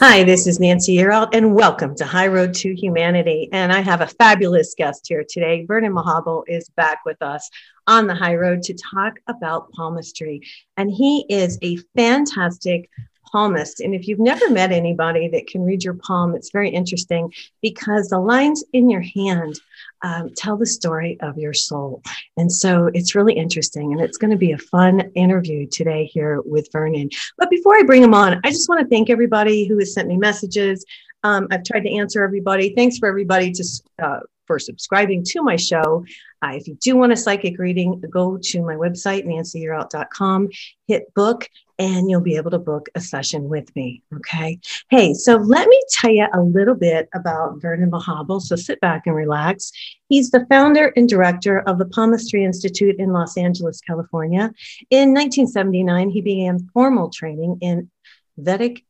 Hi, this is Nancy Yearout, and welcome to High Road to Humanity. And I have a fabulous guest here today. Vernon Mahabal is back with us on the High Road to talk about palmistry. And he is a fantastic palmist. And if you've never met anybody that can read your palm, it's very interesting because the lines in your hand um, tell the story of your soul. And so it's really interesting. And it's going to be a fun interview today here with Vernon. But before I bring him on, I just want to thank everybody who has sent me messages. Um, I've tried to answer everybody. Thanks for everybody to uh, for subscribing to my show. Uh, if you do want a psychic reading, go to my website, nancyyearout.com, hit book, and you'll be able to book a session with me. Okay. Hey, so let me tell you a little bit about Vernon Mahabal. So sit back and relax. He's the founder and director of the Palmistry Institute in Los Angeles, California. In 1979, he began formal training in Vedic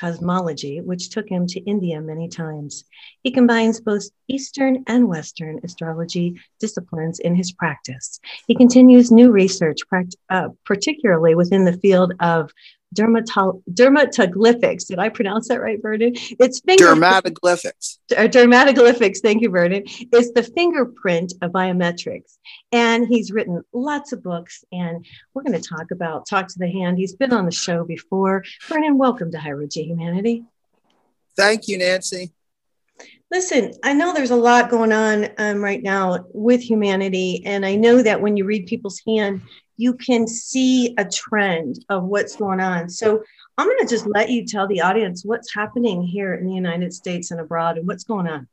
cosmology, which took him to India many times. He combines both Eastern and Western astrology disciplines in his practice. He continues new research, uh, particularly within the field of dermatol- dermatoglyphics. Did I pronounce that right, Vernon? It's finger- dermatoglyphics. dermatoglyphics. Thank you, Vernon. It's the fingerprint of biometrics. And he's written lots of books. And we're going to talk about Talk to the Hand. He's been on the show before. Vernon, welcome to High Road to Humanity. Thank you, Nancy. Listen, I know there's a lot going on um, right now with humanity. And I know that when you read people's hand, you can see a trend of what's going on. So I'm going to just let you tell the audience what's happening here in the United States and abroad and what's going on.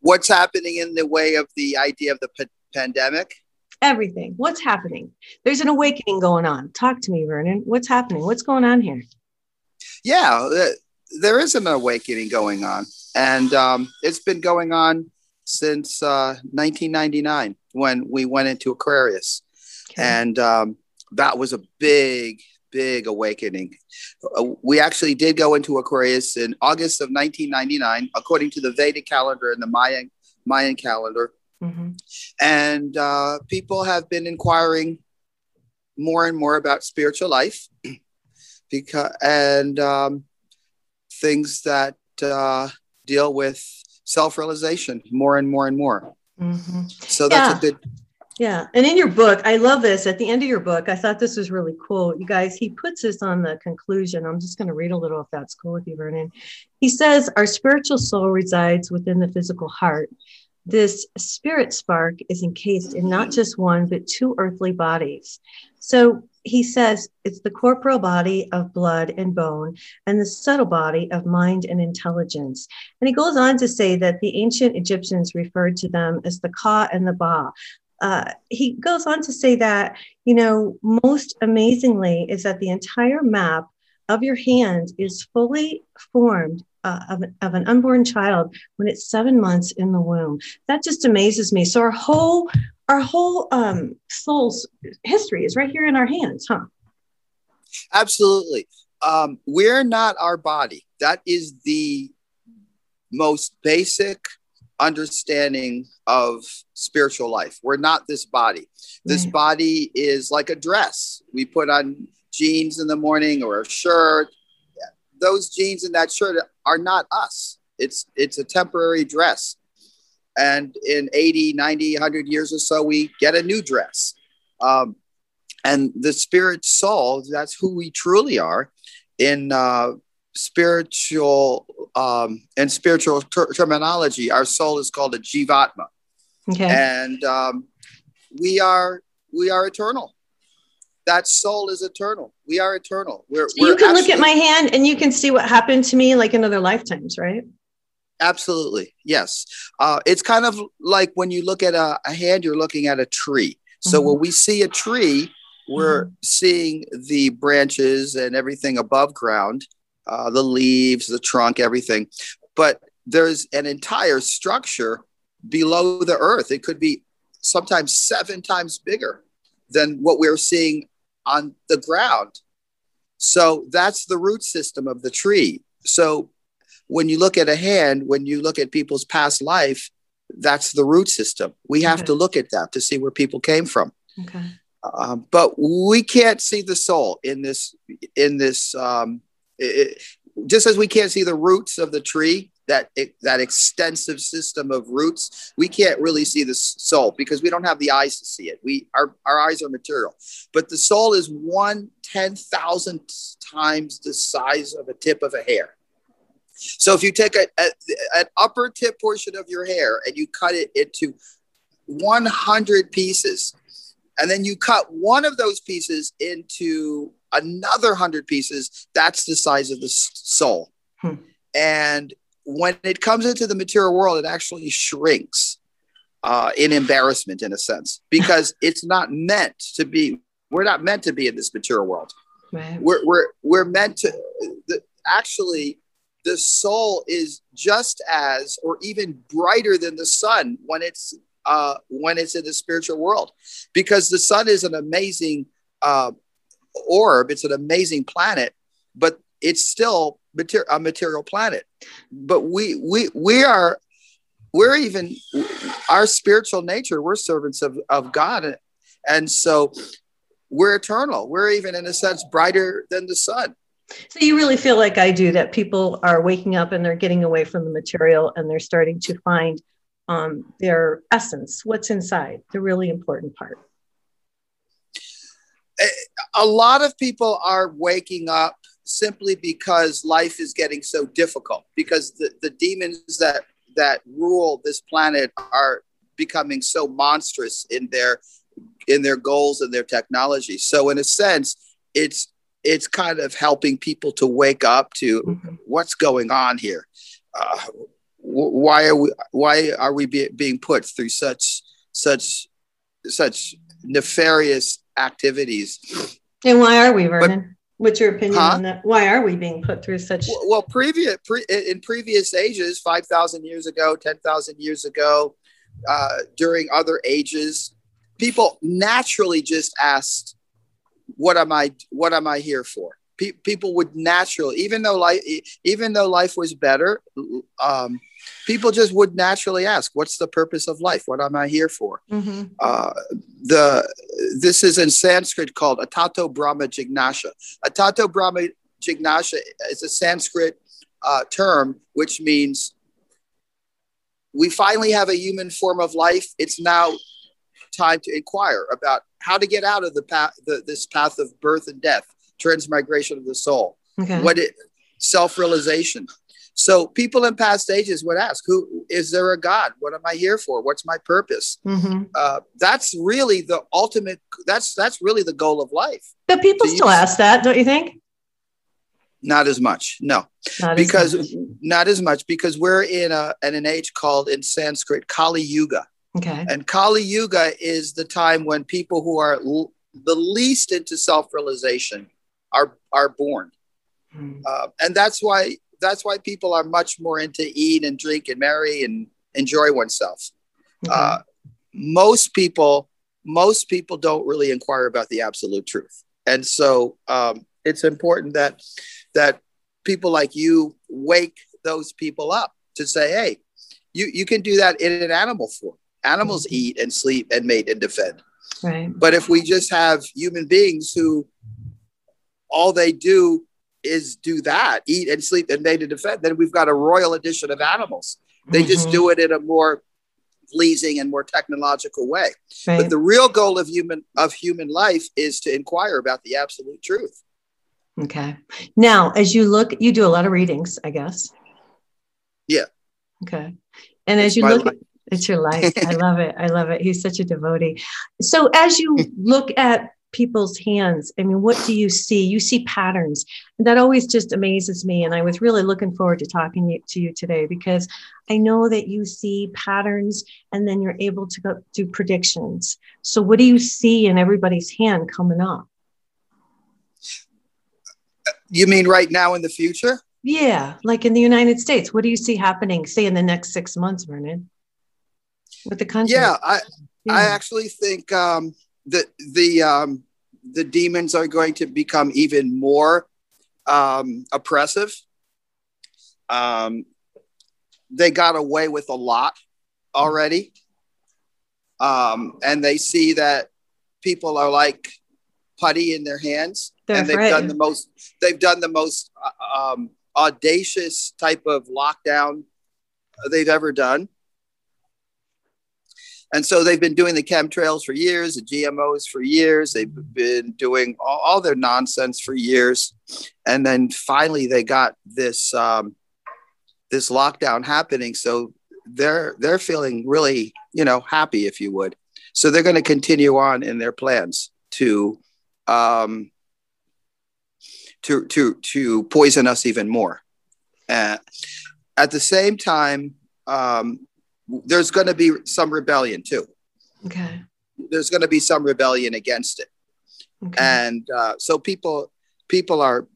What's happening in the way of the idea of the p- pandemic? Everything. What's happening? There's an awakening going on. Talk to me, Vernon. What's happening? What's going on here? Yeah, there is an awakening going on. And um, it's been going on since uh, 1999 when we went into Aquarius. Okay. And um, that was a big, big awakening. Uh, we actually did go into Aquarius in August of 1999, according to the Vedic calendar and the Mayan, Mayan calendar. Mm-hmm. And uh, people have been inquiring more and more about spiritual life because and um, things that uh, deal with self-realization more and more and more. Mm-hmm. So that's yeah. a good. Yeah. And in your book, I love this. At the end of your book, I thought this was really cool. You guys, he puts this on the conclusion. I'm just going to read a little if that's cool with you, Vernon. He says, Our spiritual soul resides within the physical heart. This spirit spark is encased in not just one, but two earthly bodies. So he says it's the corporal body of blood and bone and the subtle body of mind and intelligence. And he goes on to say that the ancient Egyptians referred to them as the Ka and the Ba. Uh, he goes on to say that, you know, most amazingly is that the entire map of your hand is fully formed uh, of, of, an unborn child when it's seven months in the womb. That just amazes me. So our whole our whole um, soul's history is right here in our hands, huh? Absolutely. Um, we're not our body. That is the most basic understanding of spiritual life. We're not this body. This right. body is like a dress. We put on jeans in the morning or a shirt. Those jeans and that shirt are not us. It's it's a temporary dress and in 80 90 100 years or so we get a new dress um, and the spirit soul that's who we truly are in uh, spiritual um, and spiritual ter- terminology our soul is called a jivatma okay. and um, we are we are eternal that soul is eternal we are eternal we're, so you can look at my hand and you can see what happened to me like in other lifetimes right Absolutely. Yes. Uh, it's kind of like when you look at a, a, hand, you're looking at a tree. So mm-hmm. when we see a tree, we're mm-hmm. seeing the branches and everything above ground, uh, the leaves, the trunk, everything. But there's an entire structure below the earth. It could be sometimes seven times bigger than what we're seeing on the ground. So that's the root system of the tree. So when you look at a hand, when you look at people's past life, that's the root system. We have okay. to look at that to see where people came from. Okay. Um, but we can't see the soul in this in this um, it, just as we can't see the roots of the tree that that extensive system of roots we can't really see the soul because we don't have the eyes to see it. We our, our eyes are material. But the soul is one ten thousand times the size of a tip of a hair. So if you take a, a, an upper tip portion of your hair and you cut it into 100 pieces and then you cut one of those pieces into another 100 pieces that's the size of the soul hmm. and when it comes into the material world, it actually shrinks uh, in embarrassment, in a sense, because it's not meant to be. We're not meant to be in this material world. Right. We're, we're, we're meant to, the, actually, the soul is just as or even brighter than the sun when it's uh, when it's in the spiritual world because the sun is an amazing uh, orb it's an amazing planet but it's still mater- a material planet. But we we we are we're even our spiritual nature. We're servants of of God, and so we're eternal. We're even in a sense brighter than the sun. So you really feel like I do that people are waking up and they're getting away from the material and they're starting to find um, their essence, what's inside, the really important part. A lot of people are waking up simply because life is getting so difficult because the, the demons that that rule this planet are becoming so monstrous in their in their goals and their technology. So in a sense it's it's kind of helping people to wake up to mm-hmm. what's going on here. Uh, why are we why are we be, being put through such such such nefarious activities? And why are we vernon? but, What's your opinion huh? on that? Why are we being put through such? Well, previous pre, in previous ages, five thousand years ago, ten thousand years ago, uh, during other ages, people naturally just asked, "What am I? What am I here for?" Pe- people would naturally, even though life, even though life was better, um, people just would naturally ask, "What's the purpose of life? What am I here for?" Mm-hmm. Uh, the this is in Sanskrit called Atato Brahma Jignasha. Atato Brahma Jignasha is a Sanskrit uh, term which means we finally have a human form of life. It's now time to inquire about how to get out of the path, the, this path of birth and death, transmigration of the soul. Okay. What it self-realization. So people in past ages would ask, "Who is there a God? What am I here for? What's my purpose?" Mm-hmm. Uh, that's really the ultimate. That's that's really the goal of life. But people still ask that, don't you think? Not as much, no, not because as not as much because we're in a in an age called in Sanskrit Kali Yuga. Okay. And Kali Yuga is the time when people who are l- the least into self realization are are born. Mm. Uh, and that's why that's why people are much more into eat and drink and marry and enjoy oneself. Mm-hmm. Uh, most people, most people don't really inquire about the absolute truth, and so um, it's important that that people like you wake those people up to say, "Hey, you you can do that in an animal form. Animals mm-hmm. eat and sleep and mate and defend." Right. But if we just have human beings who all they do is do that, eat and sleep and mate and defend, then we've got a royal edition of animals. They mm-hmm. just do it in a more pleasing and more technological way. Right. But the real goal of human of human life is to inquire about the absolute truth. Okay. Now, as you look, you do a lot of readings, I guess. Yeah. Okay. And it's as you look, life. it's your life. I love it. I love it. He's such a devotee. So, as you look at people's hands. I mean what do you see? You see patterns. And that always just amazes me and i was really looking forward to talking to you today because i know that you see patterns and then you're able to go do predictions. So what do you see in everybody's hand coming up? You mean right now in the future? Yeah like in the united states. What do you see happening say in the next six months vernon with the country? Yeah i yeah. i actually think um the the um, the demons are going to become even more um, oppressive. Um, they got away with a lot already, um, and they see that people are like putty in their hands, They're and they've afraid. done the most. They've done the most uh, um, audacious type of lockdown they've ever done. And so they've been doing the chemtrails for years, the GMOs for years. They've been doing all, all their nonsense for years, and then finally they got this um, this lockdown happening. So they're they're feeling really you know happy, if you would. So they're going to continue on in their plans to um, to to to poison us even more. Uh, at the same time, um, there's going to be some rebellion too. Okay. There's going to be some rebellion against it, okay. and uh, so people people are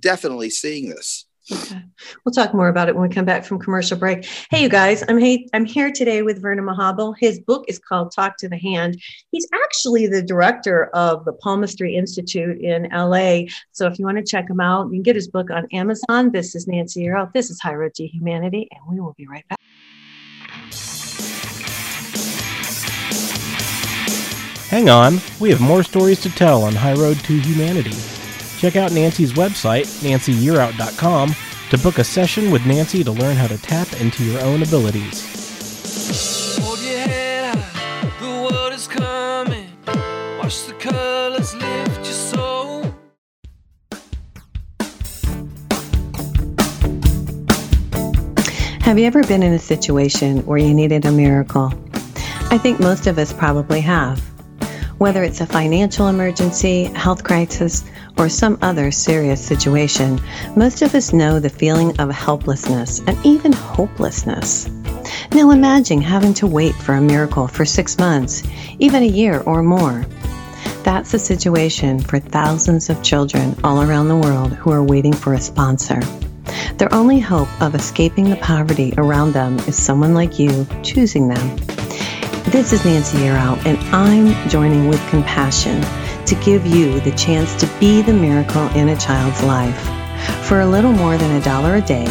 definitely seeing this. Okay. We'll talk more about it when we come back from commercial break. Hey, you guys, I'm hey, I'm here today with Vernon Mahabal. His book is called Talk to the Hand. He's actually the director of the Palmistry Institute in LA. So if you want to check him out, you can get his book on Amazon. This is Nancy Yearout. This is High Road to Humanity, and we will be right back. Hang on, we have more stories to tell on High Road to Humanity. Check out Nancy's website, nancyyearout.com, to book a session with Nancy to learn how to tap into your own abilities. Have you ever been in a situation where you needed a miracle? I think most of us probably have. Whether it's a financial emergency, health crisis, or some other serious situation, most of us know the feeling of helplessness and even hopelessness. Now imagine having to wait for a miracle for six months, even a year or more. That's the situation for thousands of children all around the world who are waiting for a sponsor. Their only hope of escaping the poverty around them is someone like you choosing them. This is Nancy Yearout, and I'm joining with compassion to give you the chance to be the miracle in a child's life. For a little more than a dollar a day,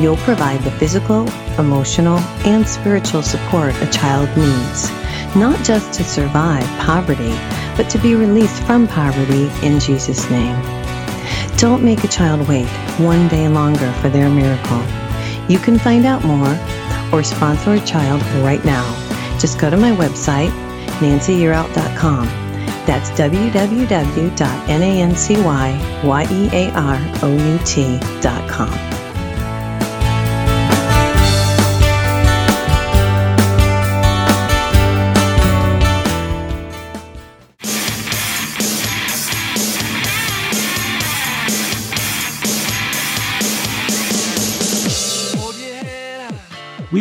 you'll provide the physical, emotional, and spiritual support a child needs, not just to survive poverty, but to be released from poverty in Jesus' name. Don't make a child wait one day longer for their miracle. You can find out more or sponsor a child right now just go to my website, nancyyearout.com. That's www.nancyyearout.com.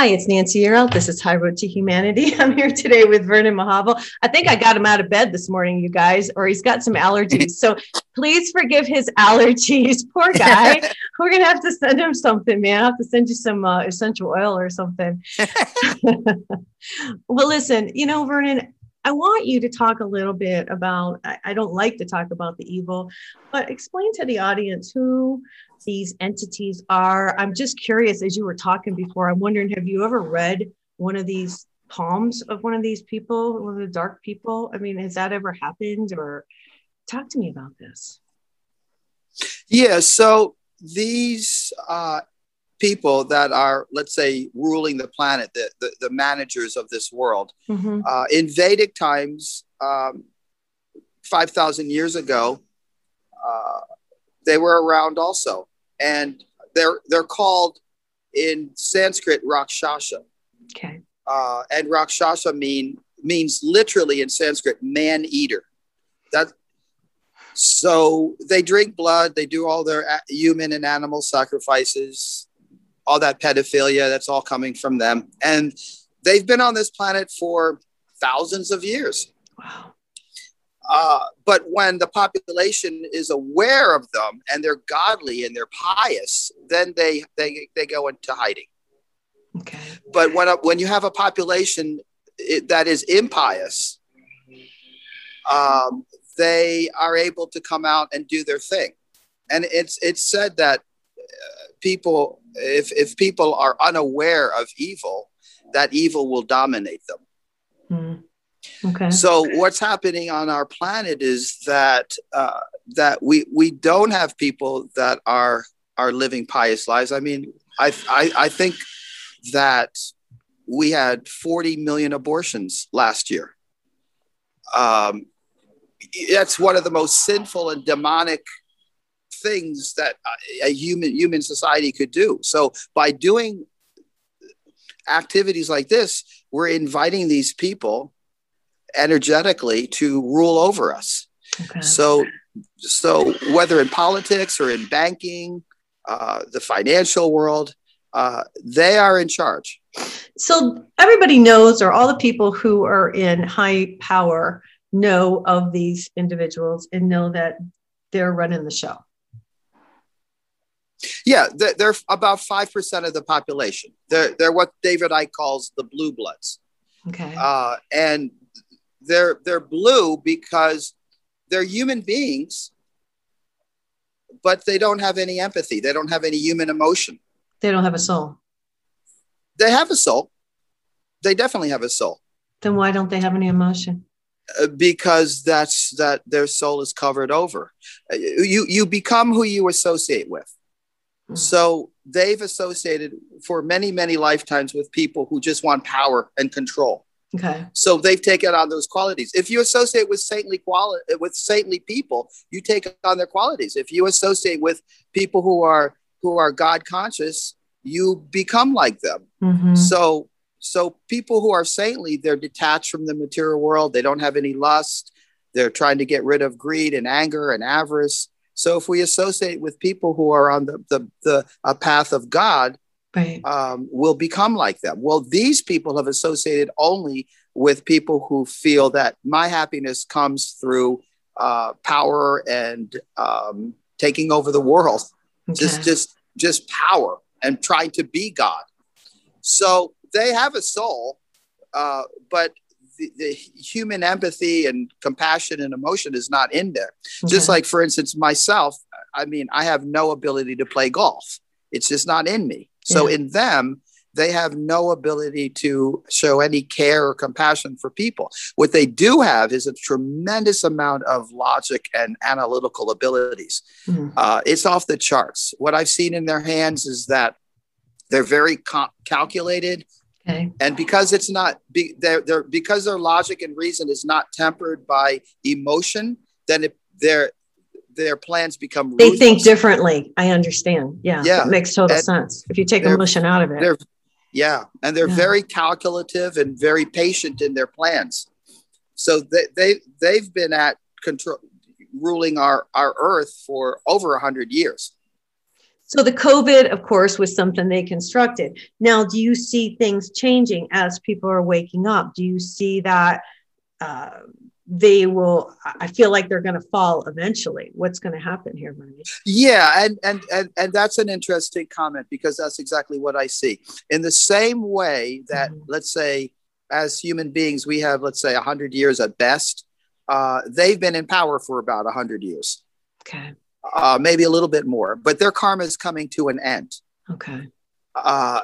Hi, it's Nancy Yearout. This is High Road to Humanity. I'm here today with Vernon Mahabal. I think I got him out of bed this morning, you guys, or he's got some allergies. So please forgive his allergies. Poor guy. We're going to have to send him something, man. I have to send you some uh, essential oil or something. well, listen, you know, Vernon, I want you to talk a little bit about, I, I don't like to talk about the evil, but explain to the audience who these entities are. I'm just curious, as you were talking before, I'm wondering, have you ever read one of these palms of one of these people, one of the dark people? I mean, has that ever happened? Or talk to me about this. Yeah, so these uh, people that are, let's say, ruling the planet, the, the, the managers of this world. Mm-hmm. Uh, in Vedic times, um, 5,000 years ago, uh, they were around also. And they're, they're called in Sanskrit Rakshasa. Okay. Uh, and Rakshasa mean, means literally in Sanskrit man eater. That, so they drink blood, they do all their human and animal sacrifices, all that pedophilia, that's all coming from them. And they've been on this planet for thousands of years. Wow. Uh, but when the population is aware of them and they're godly and they're pious, then they they, they go into hiding. Okay. But when when you have a population that is impious, um, they are able to come out and do their thing. And it's it's said that uh, people, if if people are unaware of evil, that evil will dominate them. Mm. Okay. So what's happening on our planet is that uh, that we we don't have people that are are living pious lives. I mean, I I, I think that we had 40 million abortions last year. Um, that's one of the most sinful and demonic things that a human human society could do. So by doing activities like this, we're inviting these people energetically to rule over us. Okay. So, so whether in politics or in banking, uh, the financial world, uh, they are in charge. So everybody knows, or all the people who are in high power know of these individuals and know that they're running the show. Yeah, they're, they're about five percent of the population. They're they're what David Icke calls the blue bloods. Okay. Uh, and they're they're blue because they're human beings, but they don't have any empathy. They don't have any human emotion. They don't have a soul. They have a soul. They definitely have a soul. Then why don't they have any emotion? Uh, because that's that their soul is covered over. Uh, you you become who you associate with. Mm. So they've associated for many many lifetimes with people who just want power and control. Okay. So they've taken on those qualities. If you associate with saintly quality with saintly people, you take on their qualities. If you associate with people who are who are God conscious, you become like them. Mm-hmm. So so people who are saintly, they're detached from the material world. They don't have any lust. They're trying to get rid of greed and anger and avarice. So if we associate with people who are on the the, the a path of God, right. um, will become like them. Well, these people have associated only with people who feel that my happiness comes through uh, power and um, taking over the world, okay. just just just power and trying to be God. So they have a soul, uh, but the, the, human empathy and compassion and emotion is not in there. Okay. Just like, for instance, myself, I mean, I have no ability to play golf. It's just not in me. So yeah. in them, they have no ability to show any care or compassion for people. What they do have is a tremendous amount of logic and analytical abilities. Mm-hmm. Uh, it's off the charts. What I've seen in their hands is that they're very co- calculated. Okay. And because it's not, be, they're, they're, because their logic and reason is not tempered by emotion, then it, they're, their plans become they think differently. I understand. Yeah yeah. it makes total and sense. If you take emotion out of it. yeah and they're yeah. very calculative and very patient in their plans. So they, they they've been at control ruling our our earth for over 100 years. So the covid of course was something they constructed. Now do you see things changing as people are waking up? Do you see that uh, they will i feel like they're going to fall eventually. What's going to happen here Bernie? yeah and, and and and that's an interesting comment because that's exactly what i see. In the same way that mm-hmm. let's say as human beings we have let's say 100 years at best uh, they've been in power for about 100 years. Okay. Uh, maybe a little bit more but their karma is coming to an end. Okay. Uh,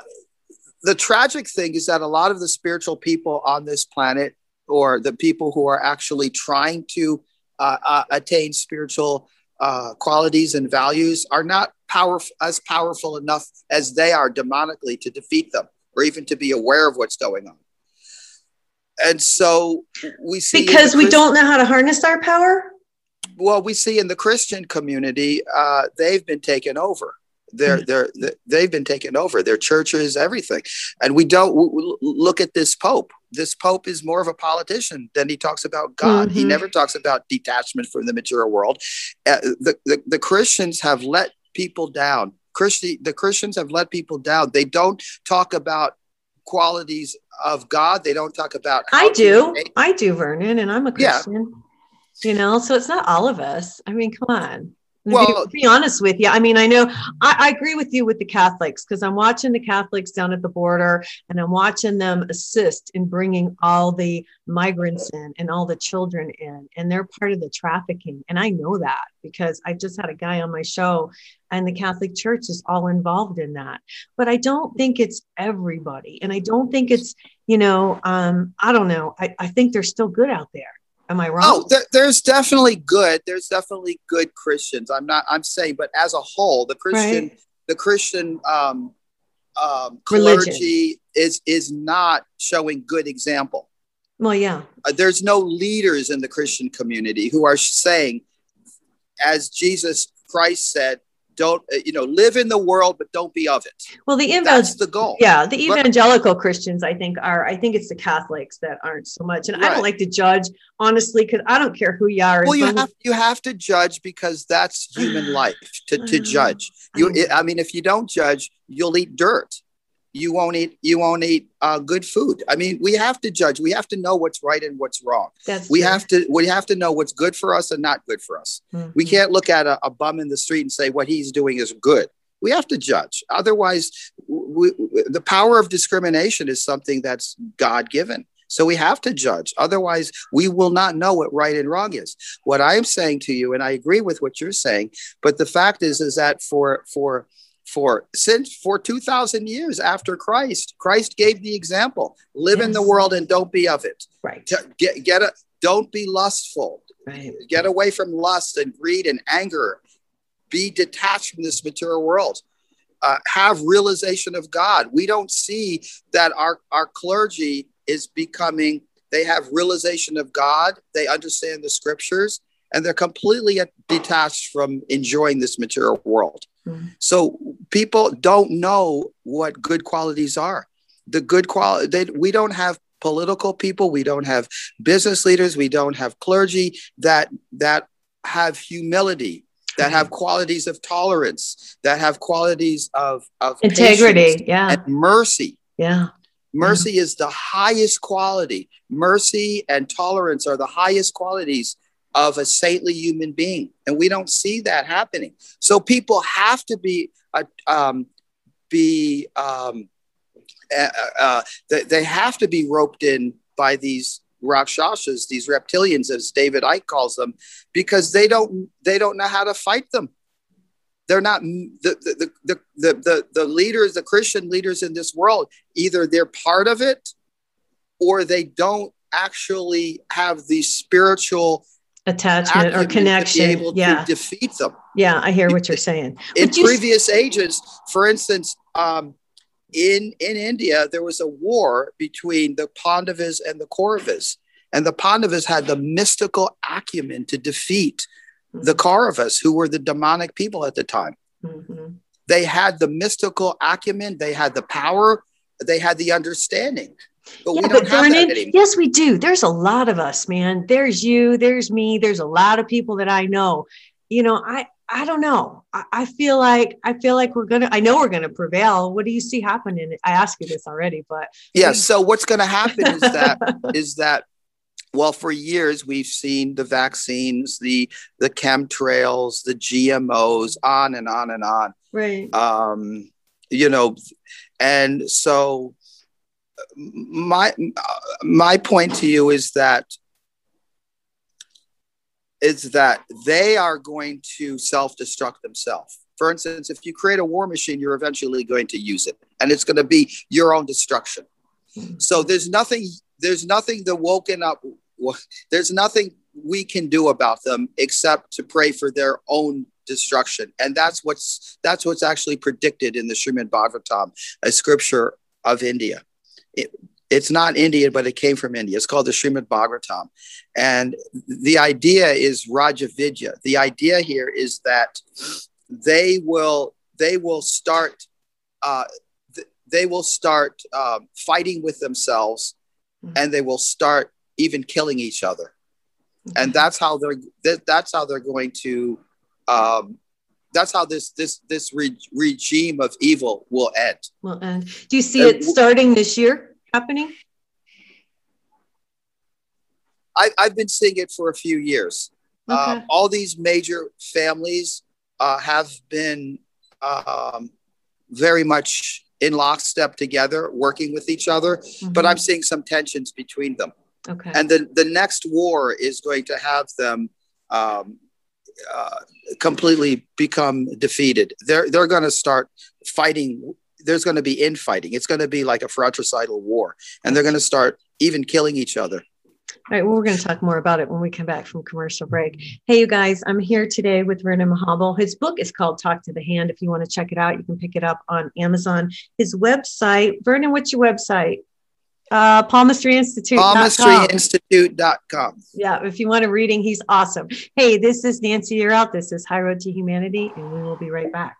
the tragic thing is that a lot of the spiritual people on this planet or the people who are actually trying to uh, uh, attain spiritual uh, qualities and values are not powerful as powerful enough as they are demonically to defeat them or even to be aware of what's going on. And so we see because we don't know how to harness our power. Well, we see in the Christian community, uh, they've been taken over. They're, they're, they've been taken over. Their churches, everything, and we don't look at this pope. This pope is more of a politician than he talks about God. Mm-hmm. He never talks about detachment from the material world. Uh, the, the the Christians have let people down. Christi- the Christians have let people down. They don't talk about qualities of God. They don't talk about. I do. I do, Vernon, and I'm a Christian. Yeah. You know, so it's not all of us. I mean, come on well, be, be, honest with you, I mean, I know I, I agree with you with the Catholics because I'm watching the Catholics down at the border and I'm watching them assist in bringing all the migrants in and all the children in, and they're part of the trafficking. And I know that because I just had a guy on my show, and the Catholic Church is all involved in that. But I don't think it's everybody, and I don't think it's you know, um, I don't know. I, I think they're still good out there. Am I wrong? Oh, there, there's definitely good. There's definitely good Christians. I'm not. I'm saying, but as a whole, the Christian, right. the Christian um, um, clergy is is not showing good example. Well, yeah. Uh, there's no leaders in the Christian community who are saying, as Jesus Christ said, don't uh, you know live in the world but don't be of it. Well the evangel- that's the goal. Yeah the evangelical but, christians i think are i think it's the catholics that aren't so much and right. i don't like to judge honestly because i don't care who you are well you have, you have to judge because that's human life to, to judge. You i mean if you don't judge you'll eat dirt you won't eat you won't eat uh, good food. I mean we have to judge. We have to know what's right and what's wrong. That's we true. have to we have to know what's good for us and not good for us. Mm-hmm. we can't look at a, a, bum in the street and say what he's doing is good. We have to judge. Otherwise we, the power of discrimination is something that's god given so we have to judge. Otherwise we will not know what right and wrong is. What i am saying to you and i agree with what you're saying but the fact is is that for for for since for 2000 years after christ christ gave the example live yes. in the world and don't be of it. Right. Get get a don't be lustful. Right. get away from lust and greed and anger. Be detached from this material world. Uh, have realization of god. We don't see that our our clergy is becoming they have realization of god they understand the scriptures and they're completely detached from enjoying this material world Mm-hmm. So people don't know what good qualities are. The good quality, we don't have political people, we don't have business leaders, we don't have clergy that that have humility, that have qualities of tolerance, that have qualities of, of integrity, yeah, and mercy. Yeah. Mercy mm-hmm. is the highest quality. Mercy and tolerance are the highest qualities of a saintly human being. And we don't see that happening. So people have to be, uh, um, be, um, uh, uh, they, they have to be roped in by these rakshasas, these reptilians, as David Icke calls them, because they don't they don't know how to fight them. They're not the, the the the the leaders, the Christian leaders in this world. Either they're part of it, or they don't actually have the spiritual attachment or connection. yeah. defeat them? Yeah i hear what you're saying. In previous ages for instance um, in in india there was a war between the pandavas and the kauravas. And the pandavas had the mystical acumen to defeat mm-hmm. the kauravas who were the demonic people at the time. Mm-hmm. they had the mystical acumen. They had the power. They had the understanding but yeah, we don't but have Vernon, that Yes, we do. There's a lot of us, man. There's you, there's me, there's a lot of people that I know. You know, I I don't know. I, I feel like I feel like we're gonna. I know we're gonna prevail. What do you see happening? I asked you this already, but yeah. So what's gonna happen is that is that well, for years we've seen the vaccines, the the chemtrails, the GMOs, on and on and on. Right. Um, you know, and so my my point to you is that is that they are going to self-destruct themselves. For instance, if you create a war machine, you're eventually going to use it, and it's going to be your own destruction. So there's nothing there's nothing the woken up there's nothing we can do about them except to pray for their own destruction. And that's what's that's what's actually predicted in the Srimad Bhagavatam, a scripture of India. It, it's not Indian, but it came from India. It's called the Srimad Bhagavatam. And the idea is Rajavidya. The idea here is that they will they will start uh, th- they will start uh, fighting with themselves mm-hmm. and they will start even killing each other mm-hmm. and that's how they're th- that's how they're going to um, that's how this this this re- regime of evil will end well and do you see it starting this year happening I, have been seeing it for a few years okay. uh, all these major families uh, have been um, very much in lockstep together, working with each other. Mm-hmm. But I'm seeing some tensions between them. Okay. And the, the next war is going to have them um, uh, completely become defeated. They're, they're going to start fighting. There's going to be infighting. It's going to be like a fratricidal war. And they're going to start even killing each other. All right, well, we're going to talk more about it when we come back from commercial break. Hey, you guys, I'm here today with Vernon Mahabal. His book is called Talk to the Hand. If you want to check it out, you can pick it up on Amazon. His website, Vernon, what's your website? Uh, Palmistry Institute. Palmistryinstitute.com. Yeah, if you want a reading, he's awesome. Hey, this is Nancy Yearout. This is High Road to Humanity, and we will be right back.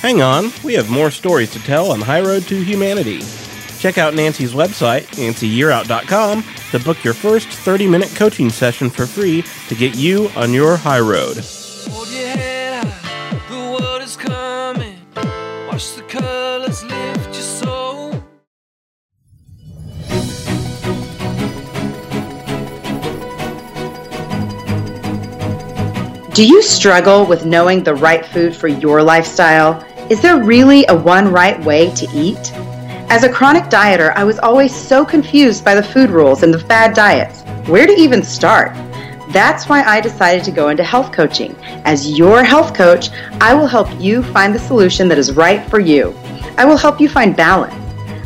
Hang on, we have more stories to tell on High Road to Humanity. Check out Nancy's website, nancyyearout.com, to book your first 30 minute coaching session for free to get you on your high road. Do you struggle with knowing the right food for your lifestyle? Is there really a one right way to eat? As a chronic dieter, I was always so confused by the food rules and the fad diets. Where to even start? That's why I decided to go into health coaching. As your health coach, I will help you find the solution that is right for you. I will help you find balance.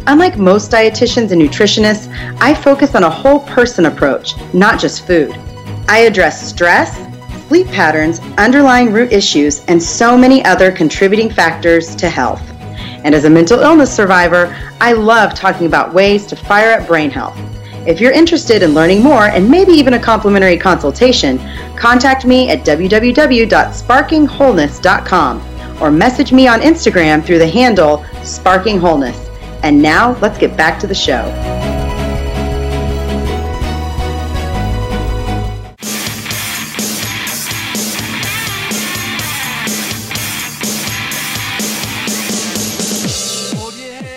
Unlike most dietitians and nutritionists, I focus on a whole person approach, not just food. I address stress, sleep patterns, underlying root issues, and so many other contributing factors to health. And as a mental illness survivor, I love talking about ways to fire up brain health. If you're interested in learning more and maybe even a complimentary consultation, contact me at www.sparkingwholeness.com or message me on Instagram through the handle Sparking Wholeness. And now let's get back to the show.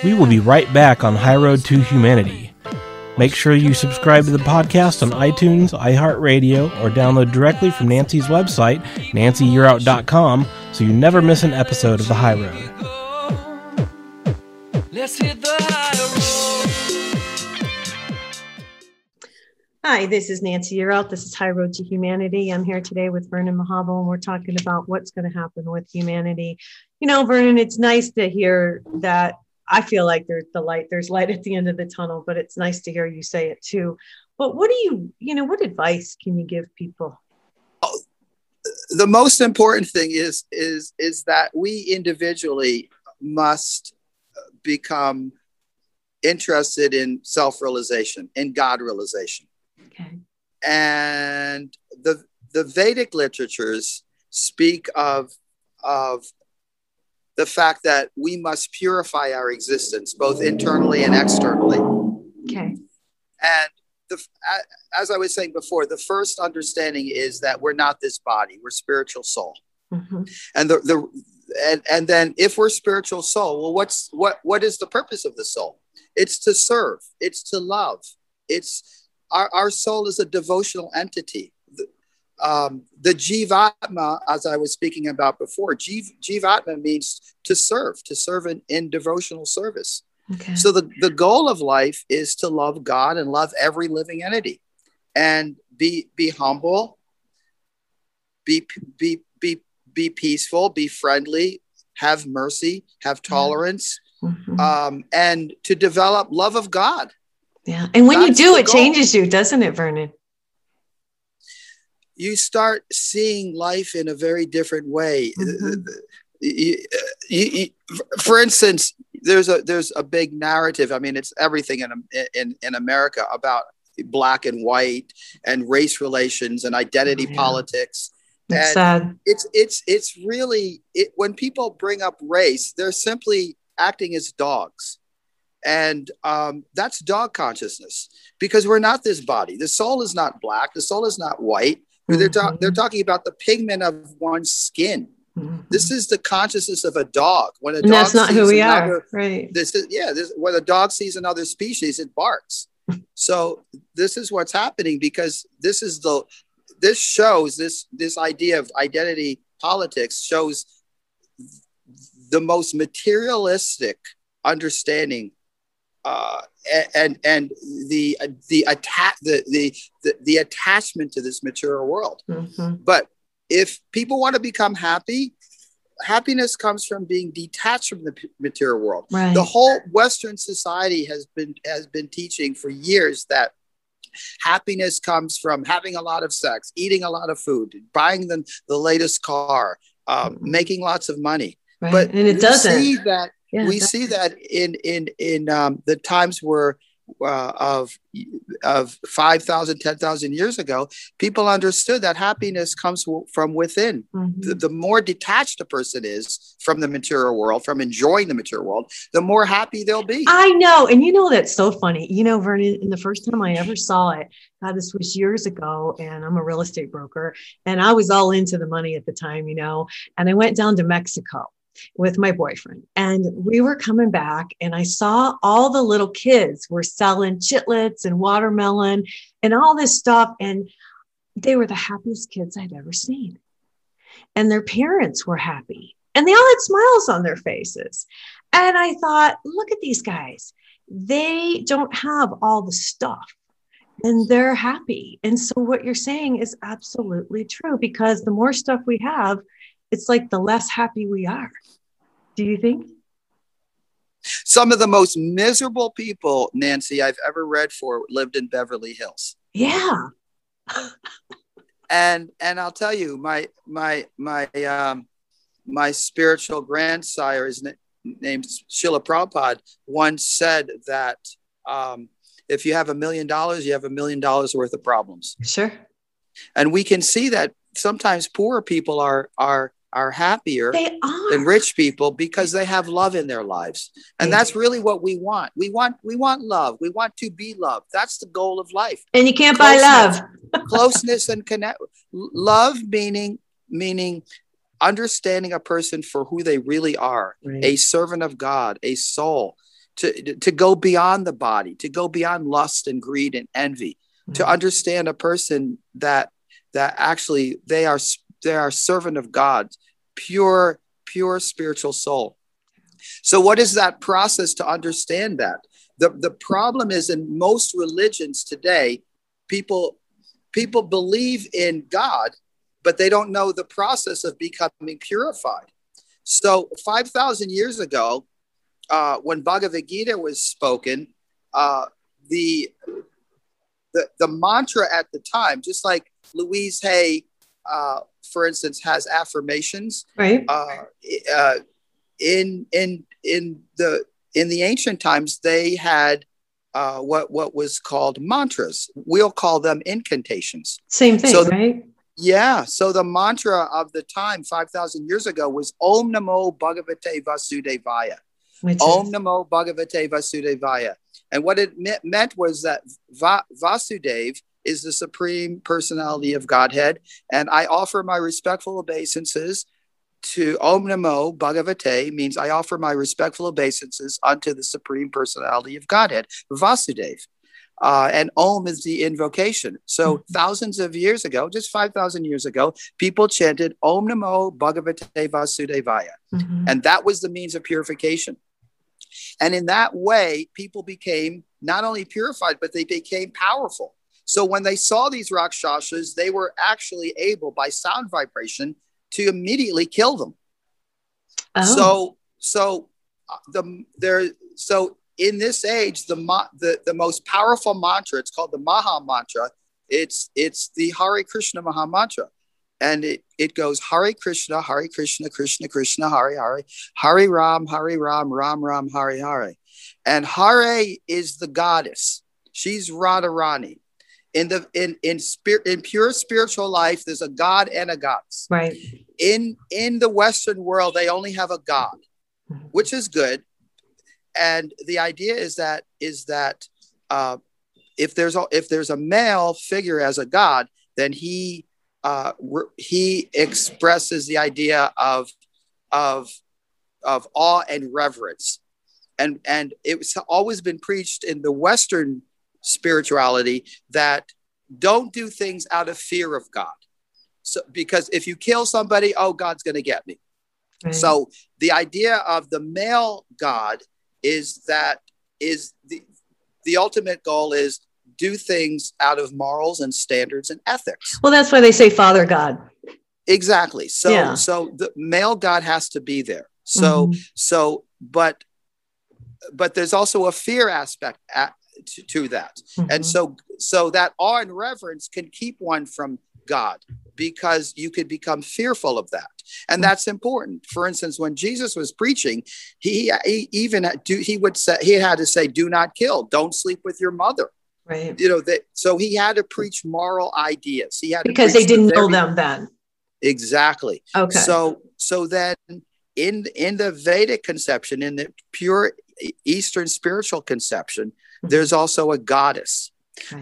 We will be right back on High Road to Humanity. Make sure you subscribe to the podcast on iTunes, iHeartRadio, or download directly from Nancy's website, nancyyearout.com, so you never miss an episode of The High Road. Hi, this is Nancy Yearout. This is High Road to Humanity. I'm here today with Vernon Mahabal, and we're talking about what's going to happen with humanity. You know, Vernon, it's nice to hear that I feel like there's the light, there's light at the end of the tunnel, but it's nice to hear you say it too. But what do you, you know, what advice can you give people? Oh, the most important thing is is is that we individually must become interested in self-realization, in God realization. Okay. And the the Vedic literatures speak of of the fact that we must purify our existence, both internally and externally. Okay. And the, as I was saying before, the first understanding is that we're not this body; we're spiritual soul. Mm-hmm. And the the and, and then if we're spiritual soul, well, what's what what is the purpose of the soul? It's to serve. It's to love. It's our, our soul is a devotional entity um, the jivatma, as I was speaking about before, jiv, jivatma means to serve, to serve in, in devotional service. Okay. So the, the goal of life is to love God and love every living entity and be be humble, be be be be peaceful, be friendly, have mercy, have tolerance, mm-hmm. um, and to develop love of God Yeah. And when That's you do, it goal. changes you, doesn't it, Vernon? You start seeing life in a very different way. Mm-hmm. You, you, for instance, there's a there's a big narrative. I mean, it's everything in in in America about black and white and race relations and identity oh, yeah. politics. It's and sad. It's it's it's really it, when people bring up race, they're simply acting as dogs, and um, that's dog consciousness because we're not this body. The soul is not black. The soul is not white. Mm-hmm. They're, ta- they're talking about the pigment of one's skin. Mm-hmm. This is the consciousness of a dog. When a and dog that's not who we another, are, right? This is yeah. This, when a dog sees another species, it barks so this is what's happening because this is the this shows this this idea of identity politics shows the most materialistic understanding uh, and and the the attack the, the the the attachment to this material world. Mm-hmm. But if people want to become happy, happiness comes from being detached from the material world. Right. The whole Western society has been has been teaching for years that happiness comes from having a lot of sex, eating a lot of food, buying the, the latest car, um, mm-hmm. making lots of money. Right. But and it doesn't. See that yeah, we see that in in in um, the times where uh, of of 5,000, 10,000 years ago, people understood that happiness comes w- from within. Mm-hmm. The, the, more detached a person is from the material world, from enjoying the material world, the more happy they'll be. I know. And you know, that's so funny. You know, Vernon, in the first time I ever saw it, God, this was years ago, and I'm a real estate broker, and I was all into the money at the time, you know, and I went down to Mexico with my boyfriend. And we were coming back and i saw all the little kids were selling Chiclets and watermelon and all this stuff and they were the happiest kids i'd ever seen. And their parents were happy and they all had smiles on their faces. And i thought look at these guys. They don't have all the stuff and they're happy. And so what you're saying is absolutely true because the more stuff we have it's like the less happy we are. Do you think? Some of the most miserable people, Nancy, I've ever read for lived in Beverly Hills. Yeah. and and I'll tell you, my my my um my spiritual grandsire is named Srila Prabhupada once said that um, if you have a million dollars, you have a million dollars worth of problems. Sure. And we can see that sometimes poor people are are are happier are. than rich people because they have love in their lives. And that's really what we want. We want we want love. We want to be loved. That's the goal of life. And you can't closeness, buy love. Closeness and connect love meaning meaning understanding a person for who they really are right. a servant of god a soul to to go beyond the body to go beyond lust and greed and envy to mm. understand a person that that actually they are they are servant of God, pure, pure spiritual soul. So, what is that process to understand that? The, the problem is in most religions today, people people believe in God, but they don't know the process of becoming purified. So, 5,000 years ago, uh, when Bhagavad Gita was spoken, uh, the, the, the mantra at the time, just like Louise Hay uh, for instance, has affirmations. Right. Uh, uh, in in in the in the ancient times, they had uh, what what was called mantras. We'll call them incantations. Same thing, so the, right? Yeah. So the mantra of the time, five thousand years ago, was Om Namo Bhagavate Vasudevaya. Which Om is? Namo Bhagavate Vasudevaya. And what it meant was that Va- Vasudev is the supreme personality of Godhead. And I offer my respectful obeisances to Om Namo Bhagavate, means I offer my respectful obeisances unto the supreme personality of Godhead, Vasudev. Uh, and Om is the invocation. So mm-hmm. thousands of years ago, just 5,000 years ago, people chanted Om Namo Bhagavate Vasudevaya. Mm-hmm. And that was the means of purification. And in that way, people became not only purified, but they became powerful. So when they saw these rakshasas, they were actually able by sound vibration to immediately kill them. Oh. So so uh, the there so in this age, the, the, the most powerful mantra, it's called the Maha Mantra. It's, it's the Hare Krishna Maha Mantra. And it, it goes Hare Krishna, Hare Krishna, Krishna Krishna, Hare Hare, Hare Ram, Hare Ram, Ram Ram, Hare Hare. And Hare is the goddess. She's Radharani. In the in in spirit in pure spiritual life, there's a god and a goddess. Right. In in the Western world, they only have a god, which is good and the idea is that is that uh, if there's a, if there's a male figure as a god, then he uh, re- he expresses the idea of of of awe and reverence, and and it's always been preached in the Western spirituality that don't do things out of fear of God. So because if you kill somebody, oh, God's going to get me. Right. So the idea of the male God is that is the the ultimate goal is do things out of morals and standards and ethics. Well, that's why they say Father God. Exactly. So yeah. so the male God has to be there. So mm-hmm. so but but there's also a fear aspect at, to, to, that. Mm-hmm. And so so that awe and reverence can keep one from God because you could become fearful of that. And that's important. For instance when jesus was preaching he, he even do he would say he had to say do not kill. Don't sleep with your mother. Right. You know that so he had to preach moral ideas. He had because they didn't the know them then. Exactly. Okay. So so then in in the vedic conception in the pure eastern spiritual conception mm-hmm. There's also a goddess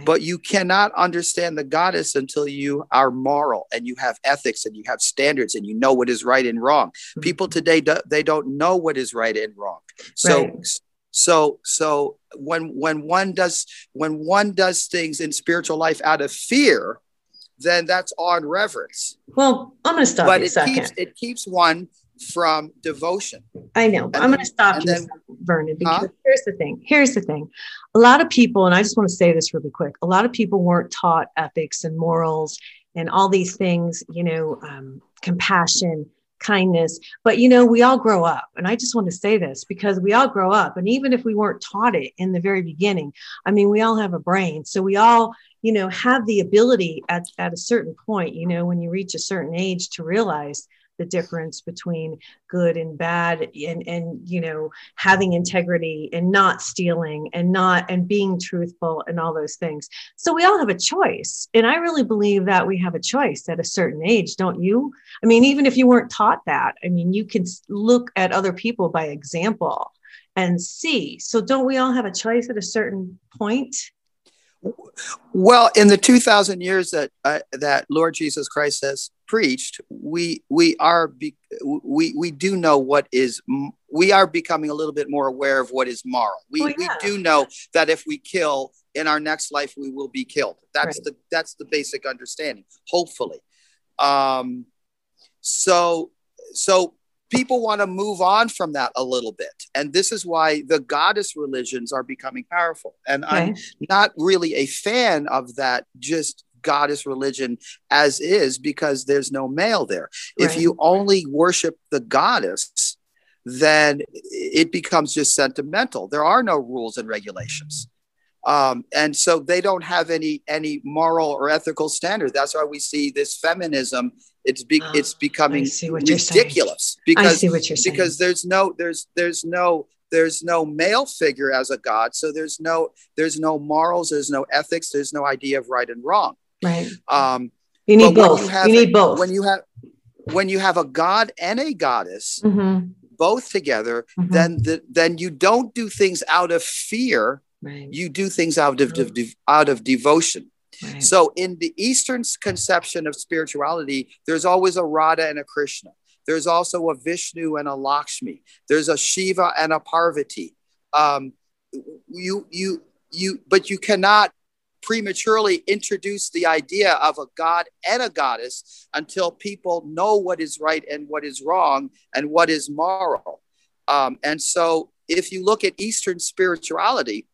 but you cannot understand the goddess until you are moral and you have ethics and you have standards and you know what is right and wrong. Mm-hmm. People today do, they don't know what is right and wrong. So right. so so when when one does when one does things in spiritual life out of fear, then that's on reverence. Well, I'm going to stop but it keeps it keeps one from devotion. I know. I'm going to stop you, then, Vernon, because huh? here's the thing. Here's the thing. A lot of people, and I just want to say this really quick a lot of people weren't taught ethics and morals and all these things, you know, um, compassion, kindness. But, you know, we all grow up. And I just want to say this because we all grow up. And even if we weren't taught it in the very beginning, I mean, we all have a brain. So we all, you know, have the ability at, at a certain point, you know, when you reach a certain age to realize the difference between good and bad and and you know having integrity and not stealing and not and being truthful and all those things. So we all have a choice. And i really believe that we have a choice at a certain age don't you? I mean even if you weren't taught that i mean you can look at other people by example and see. So don't we all have a choice at a certain point? Well, in the 2000 years that uh, that Lord Jesus Christ has preached, we we are be, we we do know what is we are becoming a little bit more aware of what is moral. We oh, yeah. we do know that if we kill in our next life we will be killed. That's right. the that's the basic understanding. Hopefully. Um so so people want to move on from that a little bit. And this is why the goddess religions are becoming powerful. And okay. I'm not really a fan of that just goddess religion as is because there's no male there. Right. If you only worship the goddess, then it becomes just sentimental. There are no rules and regulations. Um, and so they don't have any any moral or ethical standard. That's why we see this feminism. It's be, oh, it's becoming ridiculous because because there's no there's there's no there's no male figure as a god. So there's no there's no morals. There's no ethics. There's no idea of right and wrong. Right. Um, you need both. You, you need both. When you have when you have a god and a goddess. Mm-hmm. Both together, mm-hmm. then the, then you don't do things out of fear Right. You do things out of, de- de- out of devotion. Right. So, in the Eastern conception of spirituality, there's always a Radha and a Krishna. There's also a Vishnu and a Lakshmi. There's a Shiva and a Parvati. Um, you, you, you, but you cannot prematurely introduce the idea of a god and a goddess until people know what is right and what is wrong and what is moral. Um, and so, if you look at Eastern spirituality,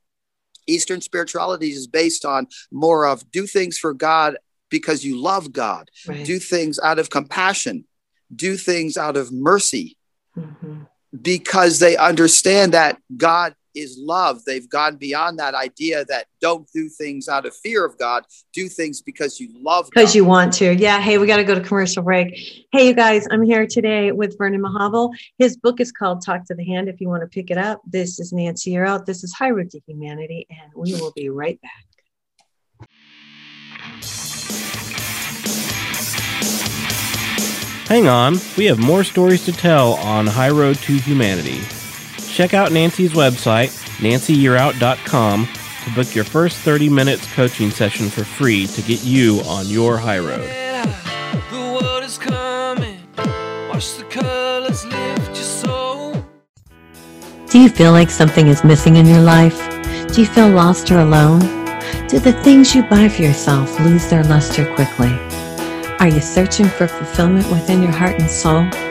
Eastern spirituality is based on more of do things for God because you love God, right. do things out of compassion, do things out of mercy, mm-hmm. because they understand that God is love. They've gone beyond that idea that don't do things out of fear of God, do things because you love Because you want to. Yeah. Hey, we got to go to commercial break. Hey, you guys, I'm here today with Vernon Mahabal. His book is called Talk to the Hand if you want to pick it up. This is Nancy Yearout. This is High Road to Humanity, and we will be right back. Hang on, we have more stories to tell on High Road to Humanity. Check out Nancy's website, nancyyearout.com, to book your first 30 minutes coaching session for free to get you on your high road. Do you feel like something is missing in your life? Do you feel lost or alone? Do the things you buy for yourself lose their luster quickly? Are you searching for fulfillment within your heart and soul?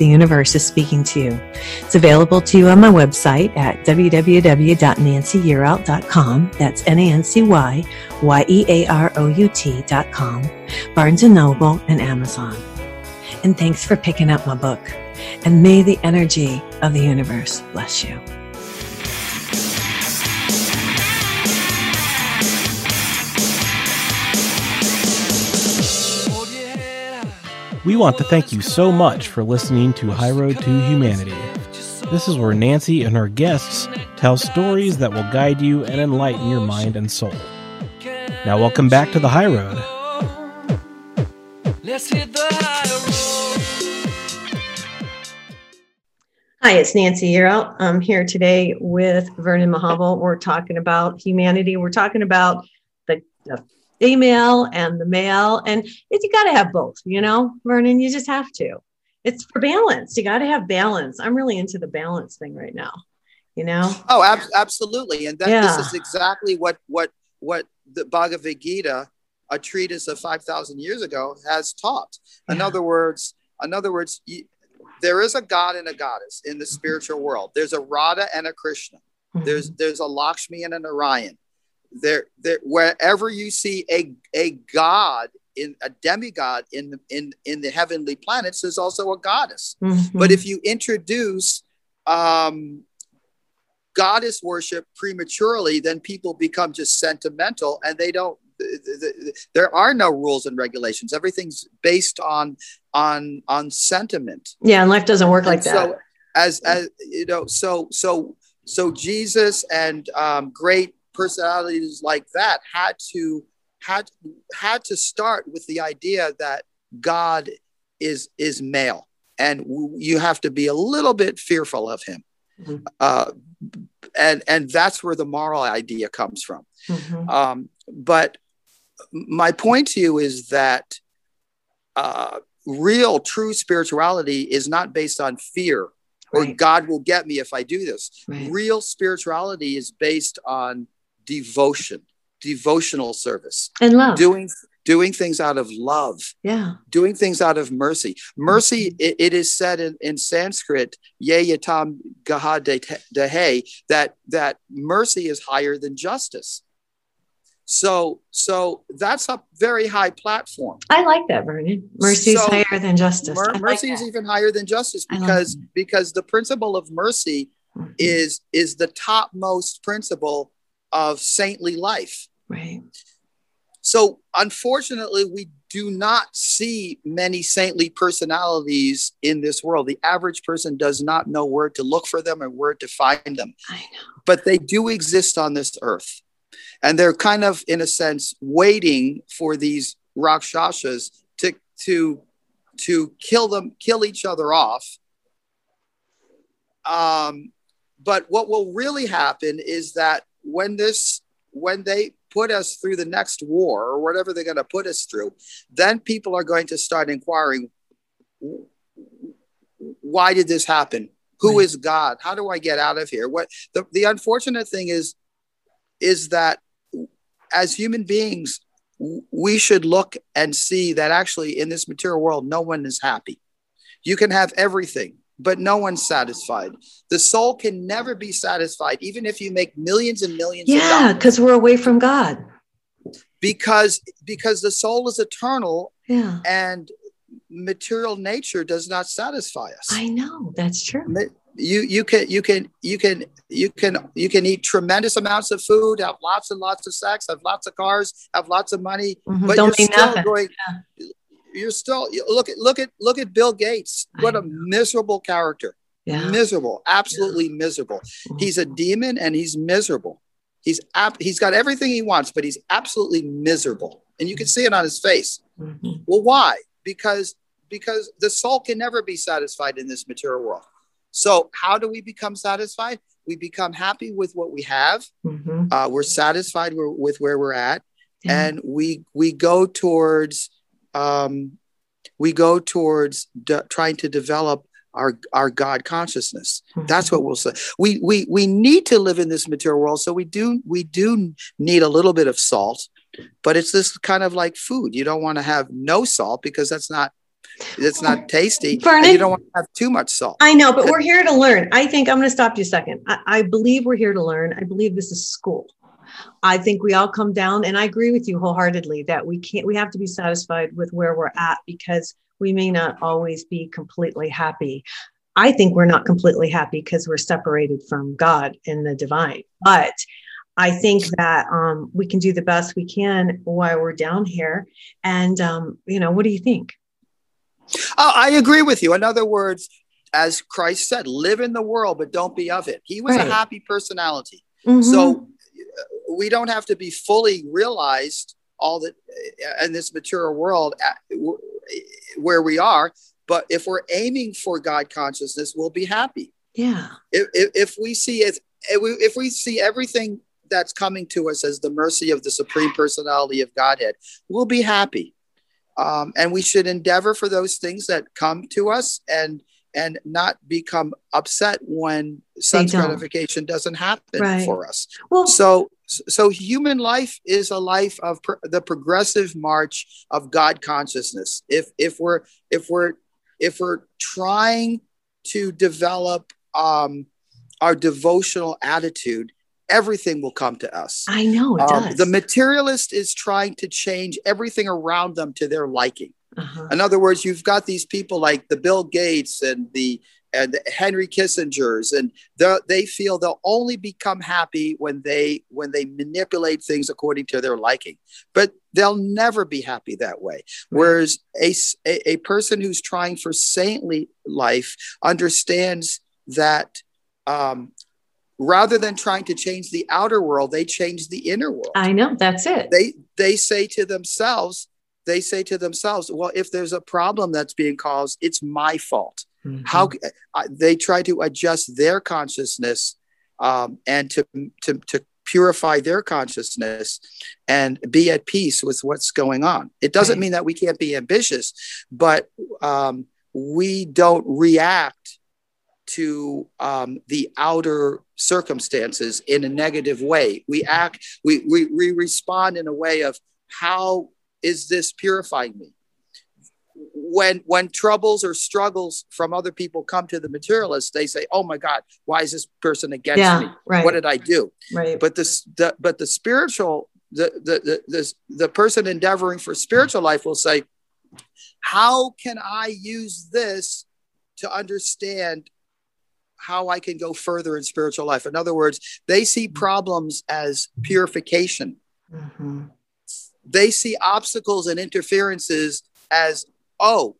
the universe is speaking to you. It's available to you on my website at www.nancyyearout.com. That's N-A-N-C-Y-Y-E-A-R-O-U-T.com, Barnes & Noble, and Amazon. And thanks for picking up my book. And may the energy of the universe bless you. We want to thank you so much for listening to High Road to Humanity. This is where Nancy and her guests tell stories that will guide you and enlighten your mind and soul. Now, welcome back to the High Road. Hi, it's Nancy Yearout. I'm here today with Vernon Mahabal. We're talking about humanity. We're talking about the, the female and the male. And you got to have both, you know, Vernon, you just have to. It's for balance. You got to have balance. I'm really into the balance thing right now, you know? Oh, ab- absolutely. And that, yeah. this is exactly what, what, what the Bhagavad Gita, a treatise of 5,000 years ago, has taught. Yeah. In other words, in other words, there is a God and a goddess in the spiritual world. There's a Radha and a Krishna. Mm-hmm. There's there's a Lakshmi and an Narayan there, there wherever you see a, a god in a demigod in the in in the heavenly planets there's also a goddess. Mm-hmm. but if you introduce um goddess worship prematurely then people become just sentimental and they don't there are no rules and regulations. Everything's based on on on sentiment. Yeah and life doesn't work like so that. So, as as you know so so so jesus and um, great personalities like that had to had had to start with the idea that God is is male, and you have to be a little bit fearful of him, mm-hmm. uh, and and that's where the moral idea comes from. Mm-hmm. Um, but my point to you is that uh, real, true spirituality is not based on fear or right. God will get me if I do this. Right. Real spirituality is based on devotion, devotional service, and love. Doing doing things out of love. Yeah. Doing things out of mercy. Mercy, it, it is said in, in Sanskrit, ye yatam gaha dehe, that that mercy is higher than justice. So, so that's a very high platform. I like that, Vernon. Mercy is so, higher than justice. Mer- mercy like is even higher than justice because like because the principle of mercy mm-hmm. is is the topmost principle of saintly life. Right. So, unfortunately, we do not see many saintly personalities in this world. The average person does not know where to look for them or where to find them. I know. But they do exist on this earth. And they're kind of, in a sense, waiting for these rakshasas to, to to kill them, kill each other off. Um, but what will really happen is that when this, when they put us through the next war or whatever they're going to put us through, then people are going to start inquiring, why did this happen? Who right. is God? How do I get out of here? What the, the unfortunate thing is, is that as human beings, we should look and see that actually in this material world, no one is happy. You can have everything, but no one's satisfied. The soul can never be satisfied, even if you make millions and millions. Yeah, because we're away from God. Because because the soul is eternal. Yeah. And material nature does not satisfy us. I know that's true you you can you can you can you can you can eat tremendous amounts of food have lots and lots of sex have lots of cars have lots of money mm-hmm. but Don't you're still nothing. going yeah. You're still look at look at look at bill gates what a miserable character yeah. miserable absolutely yeah. miserable mm-hmm. he's a demon and he's miserable he's ap- he's got everything he wants but he's absolutely miserable and you can see it on his face mm-hmm. well why because because the soul can never be satisfied in this material world so, how do we become satisfied? We become happy with what we have. Mm-hmm. Uh, we're satisfied with where we're at, yeah. and we we go towards um, we go towards de- trying to develop our our God consciousness. Mm-hmm. That's what we'll say. We we we need to live in this material world, so we do we do need a little bit of salt, but it's this kind of like food. You don't want to have no salt because that's not it's not tasty. Vernon, you don't want to have too much salt. I know, but we're here to learn. I think I'm going to stop you a second. I, I believe we're here to learn. I believe this is school. I think we all come down, and I agree with you wholeheartedly that we can't. We have to be satisfied with where we're at because we may not always be completely happy. I think we're not completely happy because we're separated from God and the divine. But I think that um, we can do the best we can while we're down here. And um, you know, what do you think? Oh, I agree with you. In other words, as Christ said, live in the world, but don't be of it. He was right. a happy personality. Mm-hmm. So we don't have to be fully realized all that uh, in this material world uh, where we are. But if we're aiming for God consciousness, we'll be happy. Yeah. If, if, if we see if we, if we see everything that's coming to us as the mercy of the supreme personality of Godhead, we'll be happy. Um, and we should endeavor for those things that come to us and and not become upset when sense gratification doesn't happen right. for us. Well, so so human life is a life of pro- the progressive march of God consciousness. If if we're if we're if we're trying to develop um, our devotional attitude, everything will come to us. I know it um, does. The materialist is trying to change everything around them to their liking. Uh-huh. In other words, you've got these people like the Bill Gates and the and the Henry Kissingers, and they feel they'll only become happy when they when they manipulate things according to their liking. But they'll never be happy that way. Whereas a, a, a person who's trying for saintly life understands that um, rather than trying to change the outer world they change the inner world i know that's it they they say to themselves they say to themselves well if there's a problem that's being caused it's my fault mm-hmm. how uh, they try to adjust their consciousness um, and to, to to purify their consciousness and be at peace with what's going on it doesn't right. mean that we can't be ambitious but um, we don't react to um, the outer circumstances in a negative way. We act, we, we, we respond in a way of how is this purifying me? When when troubles or struggles from other people come to the materialist, they say, "Oh my God, why is this person against yeah, me? Right. What did I do?" Right. But this, the, but the spiritual, the the the the, the person endeavoring for spiritual life will say, "How can I use this to understand how I can go further in spiritual life. In other words, they see problems as purification. Mm-hmm. They see obstacles and interferences as, oh,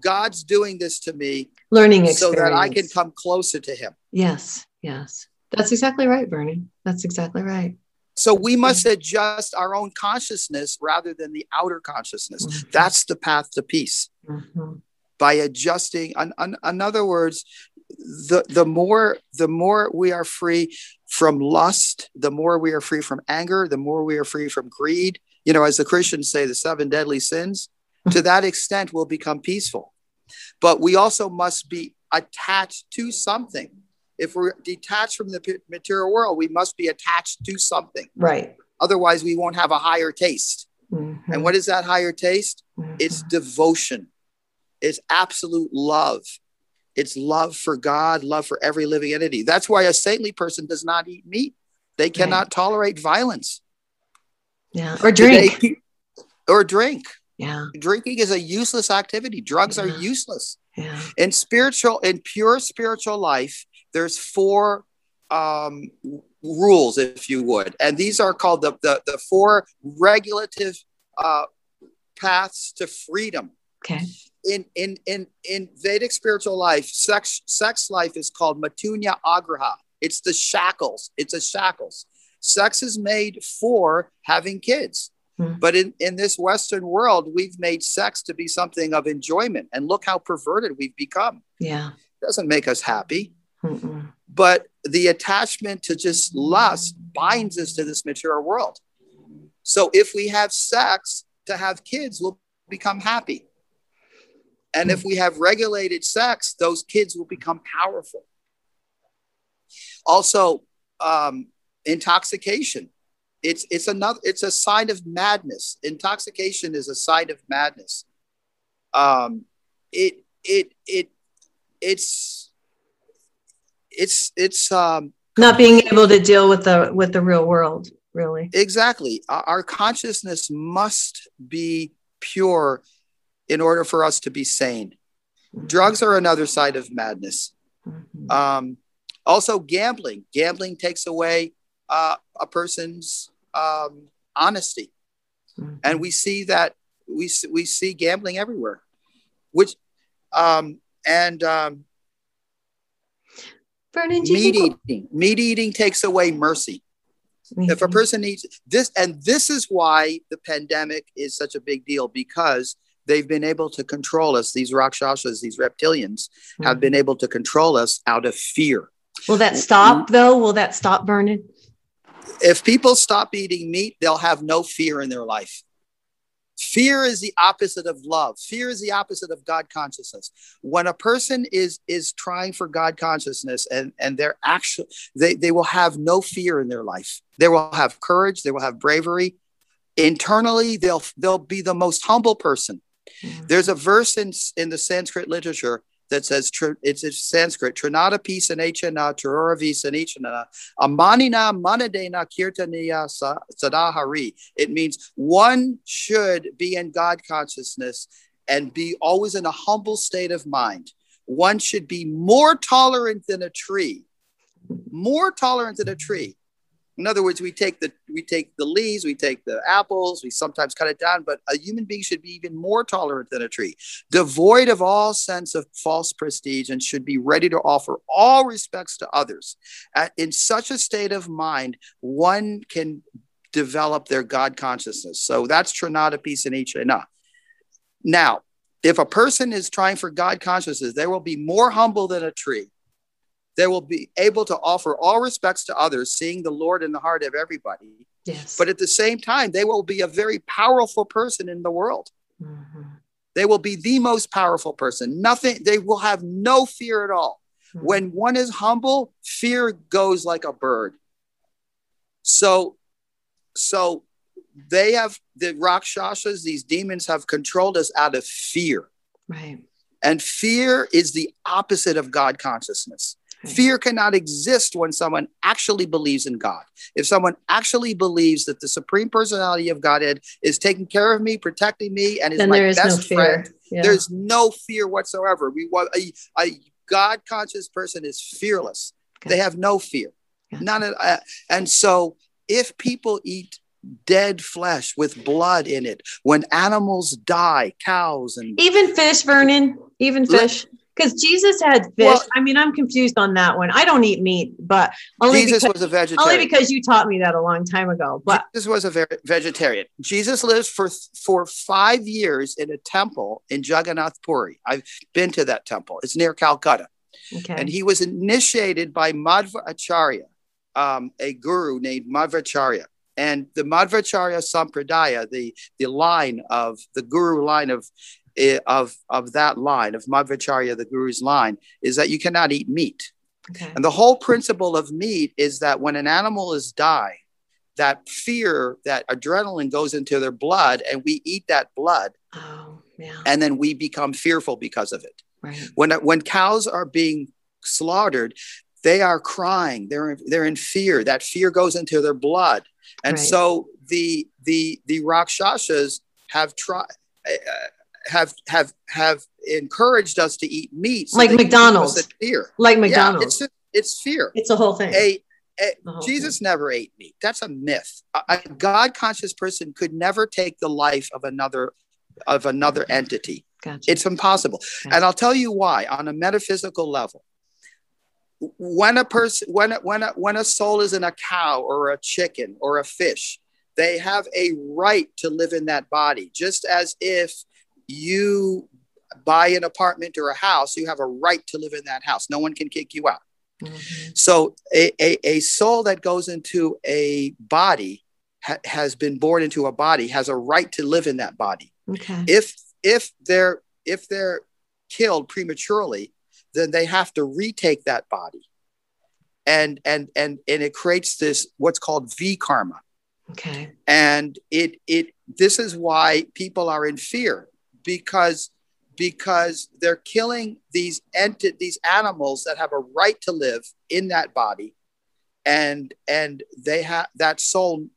God's doing this to me. Learning so that I can come closer to Him. Yes, yes. That's exactly right, Bernie. That's exactly right. So we must adjust our own consciousness rather than the outer consciousness. Mm-hmm. That's the path to peace. Mm-hmm. by adjusting. In, in other words, the the more the more we are free from lust, the more we are free from anger, the more we are free from greed. You know, as the Christians say, the seven deadly sins. to that extent, we'll become peaceful. But we also must be attached to something. If we're detached from the material world, we must be attached to something. Right. Otherwise, we won't have a higher taste. Mm-hmm. And what is that higher taste? Mm-hmm. It's devotion, it's absolute love. It's love for God, love for every living entity. That's why a saintly person does not eat meat. They cannot right. tolerate violence. Yeah. Or drink. Or drink. Yeah. Drinking is a useless activity. Drugs yeah. are useless. Yeah. In spiritual, in pure spiritual life, there's four um, rules, if you would, and these are called the the, the four regulative uh, paths to freedom. Okay. In in in in Vedic spiritual life, sex sex life is called matunya agraha. It's the shackles. It's a shackles. Sex is made for having kids. Mm-hmm. But in, in this Western world, we've made sex to be something of enjoyment. And look how perverted we've become. Yeah. It doesn't make us happy. Mm-mm. But the attachment to just lust binds us to this material world. So if we have sex to have kids, we'll become happy. And if we have regulated sex, those kids will become powerful. Also, um, intoxication. It's it's another it's a sign of madness. Intoxication is a sign of madness. Um it it it it's it's it's um not being able to deal with the with the real world really. Exactly. Our consciousness must be pure in order for us to be sane. Mm-hmm. drugs are another side of madness. Mm-hmm. um also gambling. Gambling takes away uh, a person's um, honesty. Mm-hmm. And we see that we, we see gambling everywhere, which, um, and um, Vernon, meat eating, meat eating takes away mercy. Mm-hmm. If a person eats this, and this is why the pandemic is such a big deal because they've been able to control us. These rakshasas, these reptilians, mm-hmm. have been able to control us out of fear. Will that stop though? Will that stop Vernon? If people stop eating meat, they'll have no fear in their life. Fear is the opposite of love. Fear is the opposite of God consciousness. When a person is is trying for God consciousness and and they're actually they, they will have no fear in their life. They will have courage, they will have bravery. Internally, they'll they'll be the most humble person. Mm-hmm. There's a verse in in the Sanskrit literature that says it's in Sanskrit, Trinata Pisanachana, Turura Visanichana, Amanina Manadena Kirtaniya Sadahari. It means one should be in God consciousness and be always in a humble state of mind. One should be more tolerant than a tree, more tolerant than a tree. In other words, we take the we take the leaves, we take the apples, we sometimes cut it down, but a human being should be even more tolerant than a tree, devoid of all sense of false prestige, and should be ready to offer all respects to others. At, in such a state of mind, one can develop their God consciousness. So that's Trinata peace and Ichana. Now, if a person is trying for God consciousness, they will be more humble than a tree they will be able to offer all respects to others, seeing the Lord in the heart of everybody. Yes. But at the same time, they will be a very powerful person in the world. Mm-hmm. They will be the most powerful person. Nothing, they will have no fear at all. Mm-hmm. When one is humble, fear goes like a bird. So, so they have the Rakshasas, these demons have controlled us out of fear. Right. And fear is the opposite of God consciousness. Fear cannot exist when someone actually believes in God. If someone actually believes that the supreme personality of Godhead is taking care of me, protecting me, and is then my best no friend, yeah. there's no fear whatsoever. We want a, a God conscious person is fearless. Okay. They have no fear. Yeah. None of, uh, and so if people eat dead flesh with blood in it, when animals die, cows and even fish, Vernon, even fish. Because Jesus had fish. Well, I mean, I'm confused on that one. I don't eat meat, but only Jesus because, was a vegetarian. Only because you taught me that a long time ago. But Jesus was a vegetarian. Jesus lived for for five years in a temple in Jagannath Puri. I've been to that temple. It's near Calcutta. Okay. And he was initiated by Madhva Acharya, um, a guru named Madhvacharya. And the Madhvacharya Sampradaya, the, the line of the guru line of of of that line of Madhvacharya, the Guru's line, is that you cannot eat meat. Okay. And the whole principle of meat is that when an animal is dying, that fear, that adrenaline goes into their blood, and we eat that blood, oh, yeah. and then we become fearful because of it. Right. When when cows are being slaughtered, they are crying. They're they're in fear. That fear goes into their blood, and right. so the the the rakshasas have tried. Uh, have have have encouraged us to eat meat so like McDonald's. Fear. Like McDonald's. Yeah, it's, it's fear. It's a whole thing. A, a, Jesus thing. never ate meat. That's a myth. A, a God conscious person could never take the life of another of another mm-hmm. entity. Gotcha. It's impossible. Gotcha. And I'll tell you why on a metaphysical level. When a person when a, when a, when a soul is in a cow or a chicken or a fish, they have a right to live in that body just as if you buy an apartment or a house, you have a right to live in that house. No one can kick you out. Mm-hmm. So a, a, a, soul that goes into a body ha- has been born into a body has a right to live in that body. Okay. If if they're if they're killed prematurely, then they have to retake that body. And and and and it creates this what's called vikarma. Okay. And it it this is why people are in fear because because they're killing these enti- these animals that have a right to live in that body. And and they have that soul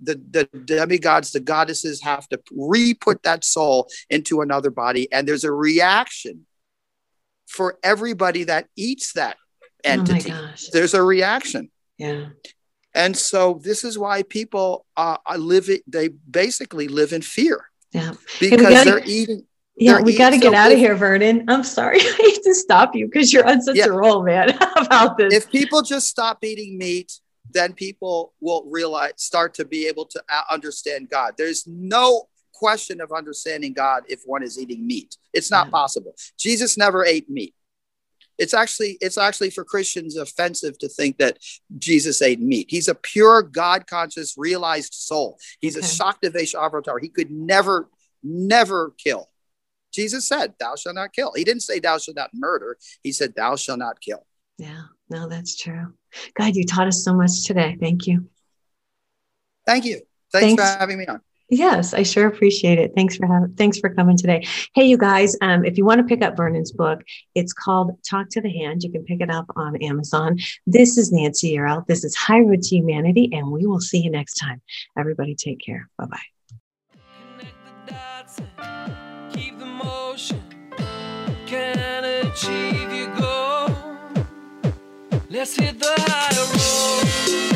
the, the demigods the goddesses have to re-put that soul into another body. And there's a reaction for everybody that eats that oh entity. oh there's a reaction. Yeah. And so this is why people uh, live it they basically live in fear yeah. Because gotta, they're eating. Yeah, they're we got to get out of here, Vernon. I'm sorry. I hate to stop you because you're on such yeah. a roll, man, about this. If people just stop eating meat, then people will realize, start to be able to uh, understand God. There's no question of understanding God if one is eating meat. It's not yeah. possible. Jesus never ate meat. It's actually it's actually for Christians offensive to think that Jesus ate meat. He's a pure God conscious realized soul. He's okay. a Shaktavesh avatar. He could never never kill. Jesus said, "Thou shalt not kill." He didn't say, "Thou shalt not murder." He said, "Thou shalt not kill." Yeah, no, that's true. God, you taught us so much today. Thank you. Thank you. Thanks, Thanks. for having me on. Yes, I sure appreciate it. Thanks for having, thanks for coming today. Hey, you guys, um, if you want to pick up Vernon's book, it's called Talk to the Hand. You can pick it up on Amazon. This is Nancy Yearout. This is High Road to Humanity, and we will see you next time. Everybody, take care. Bye bye. Let's hit the high road.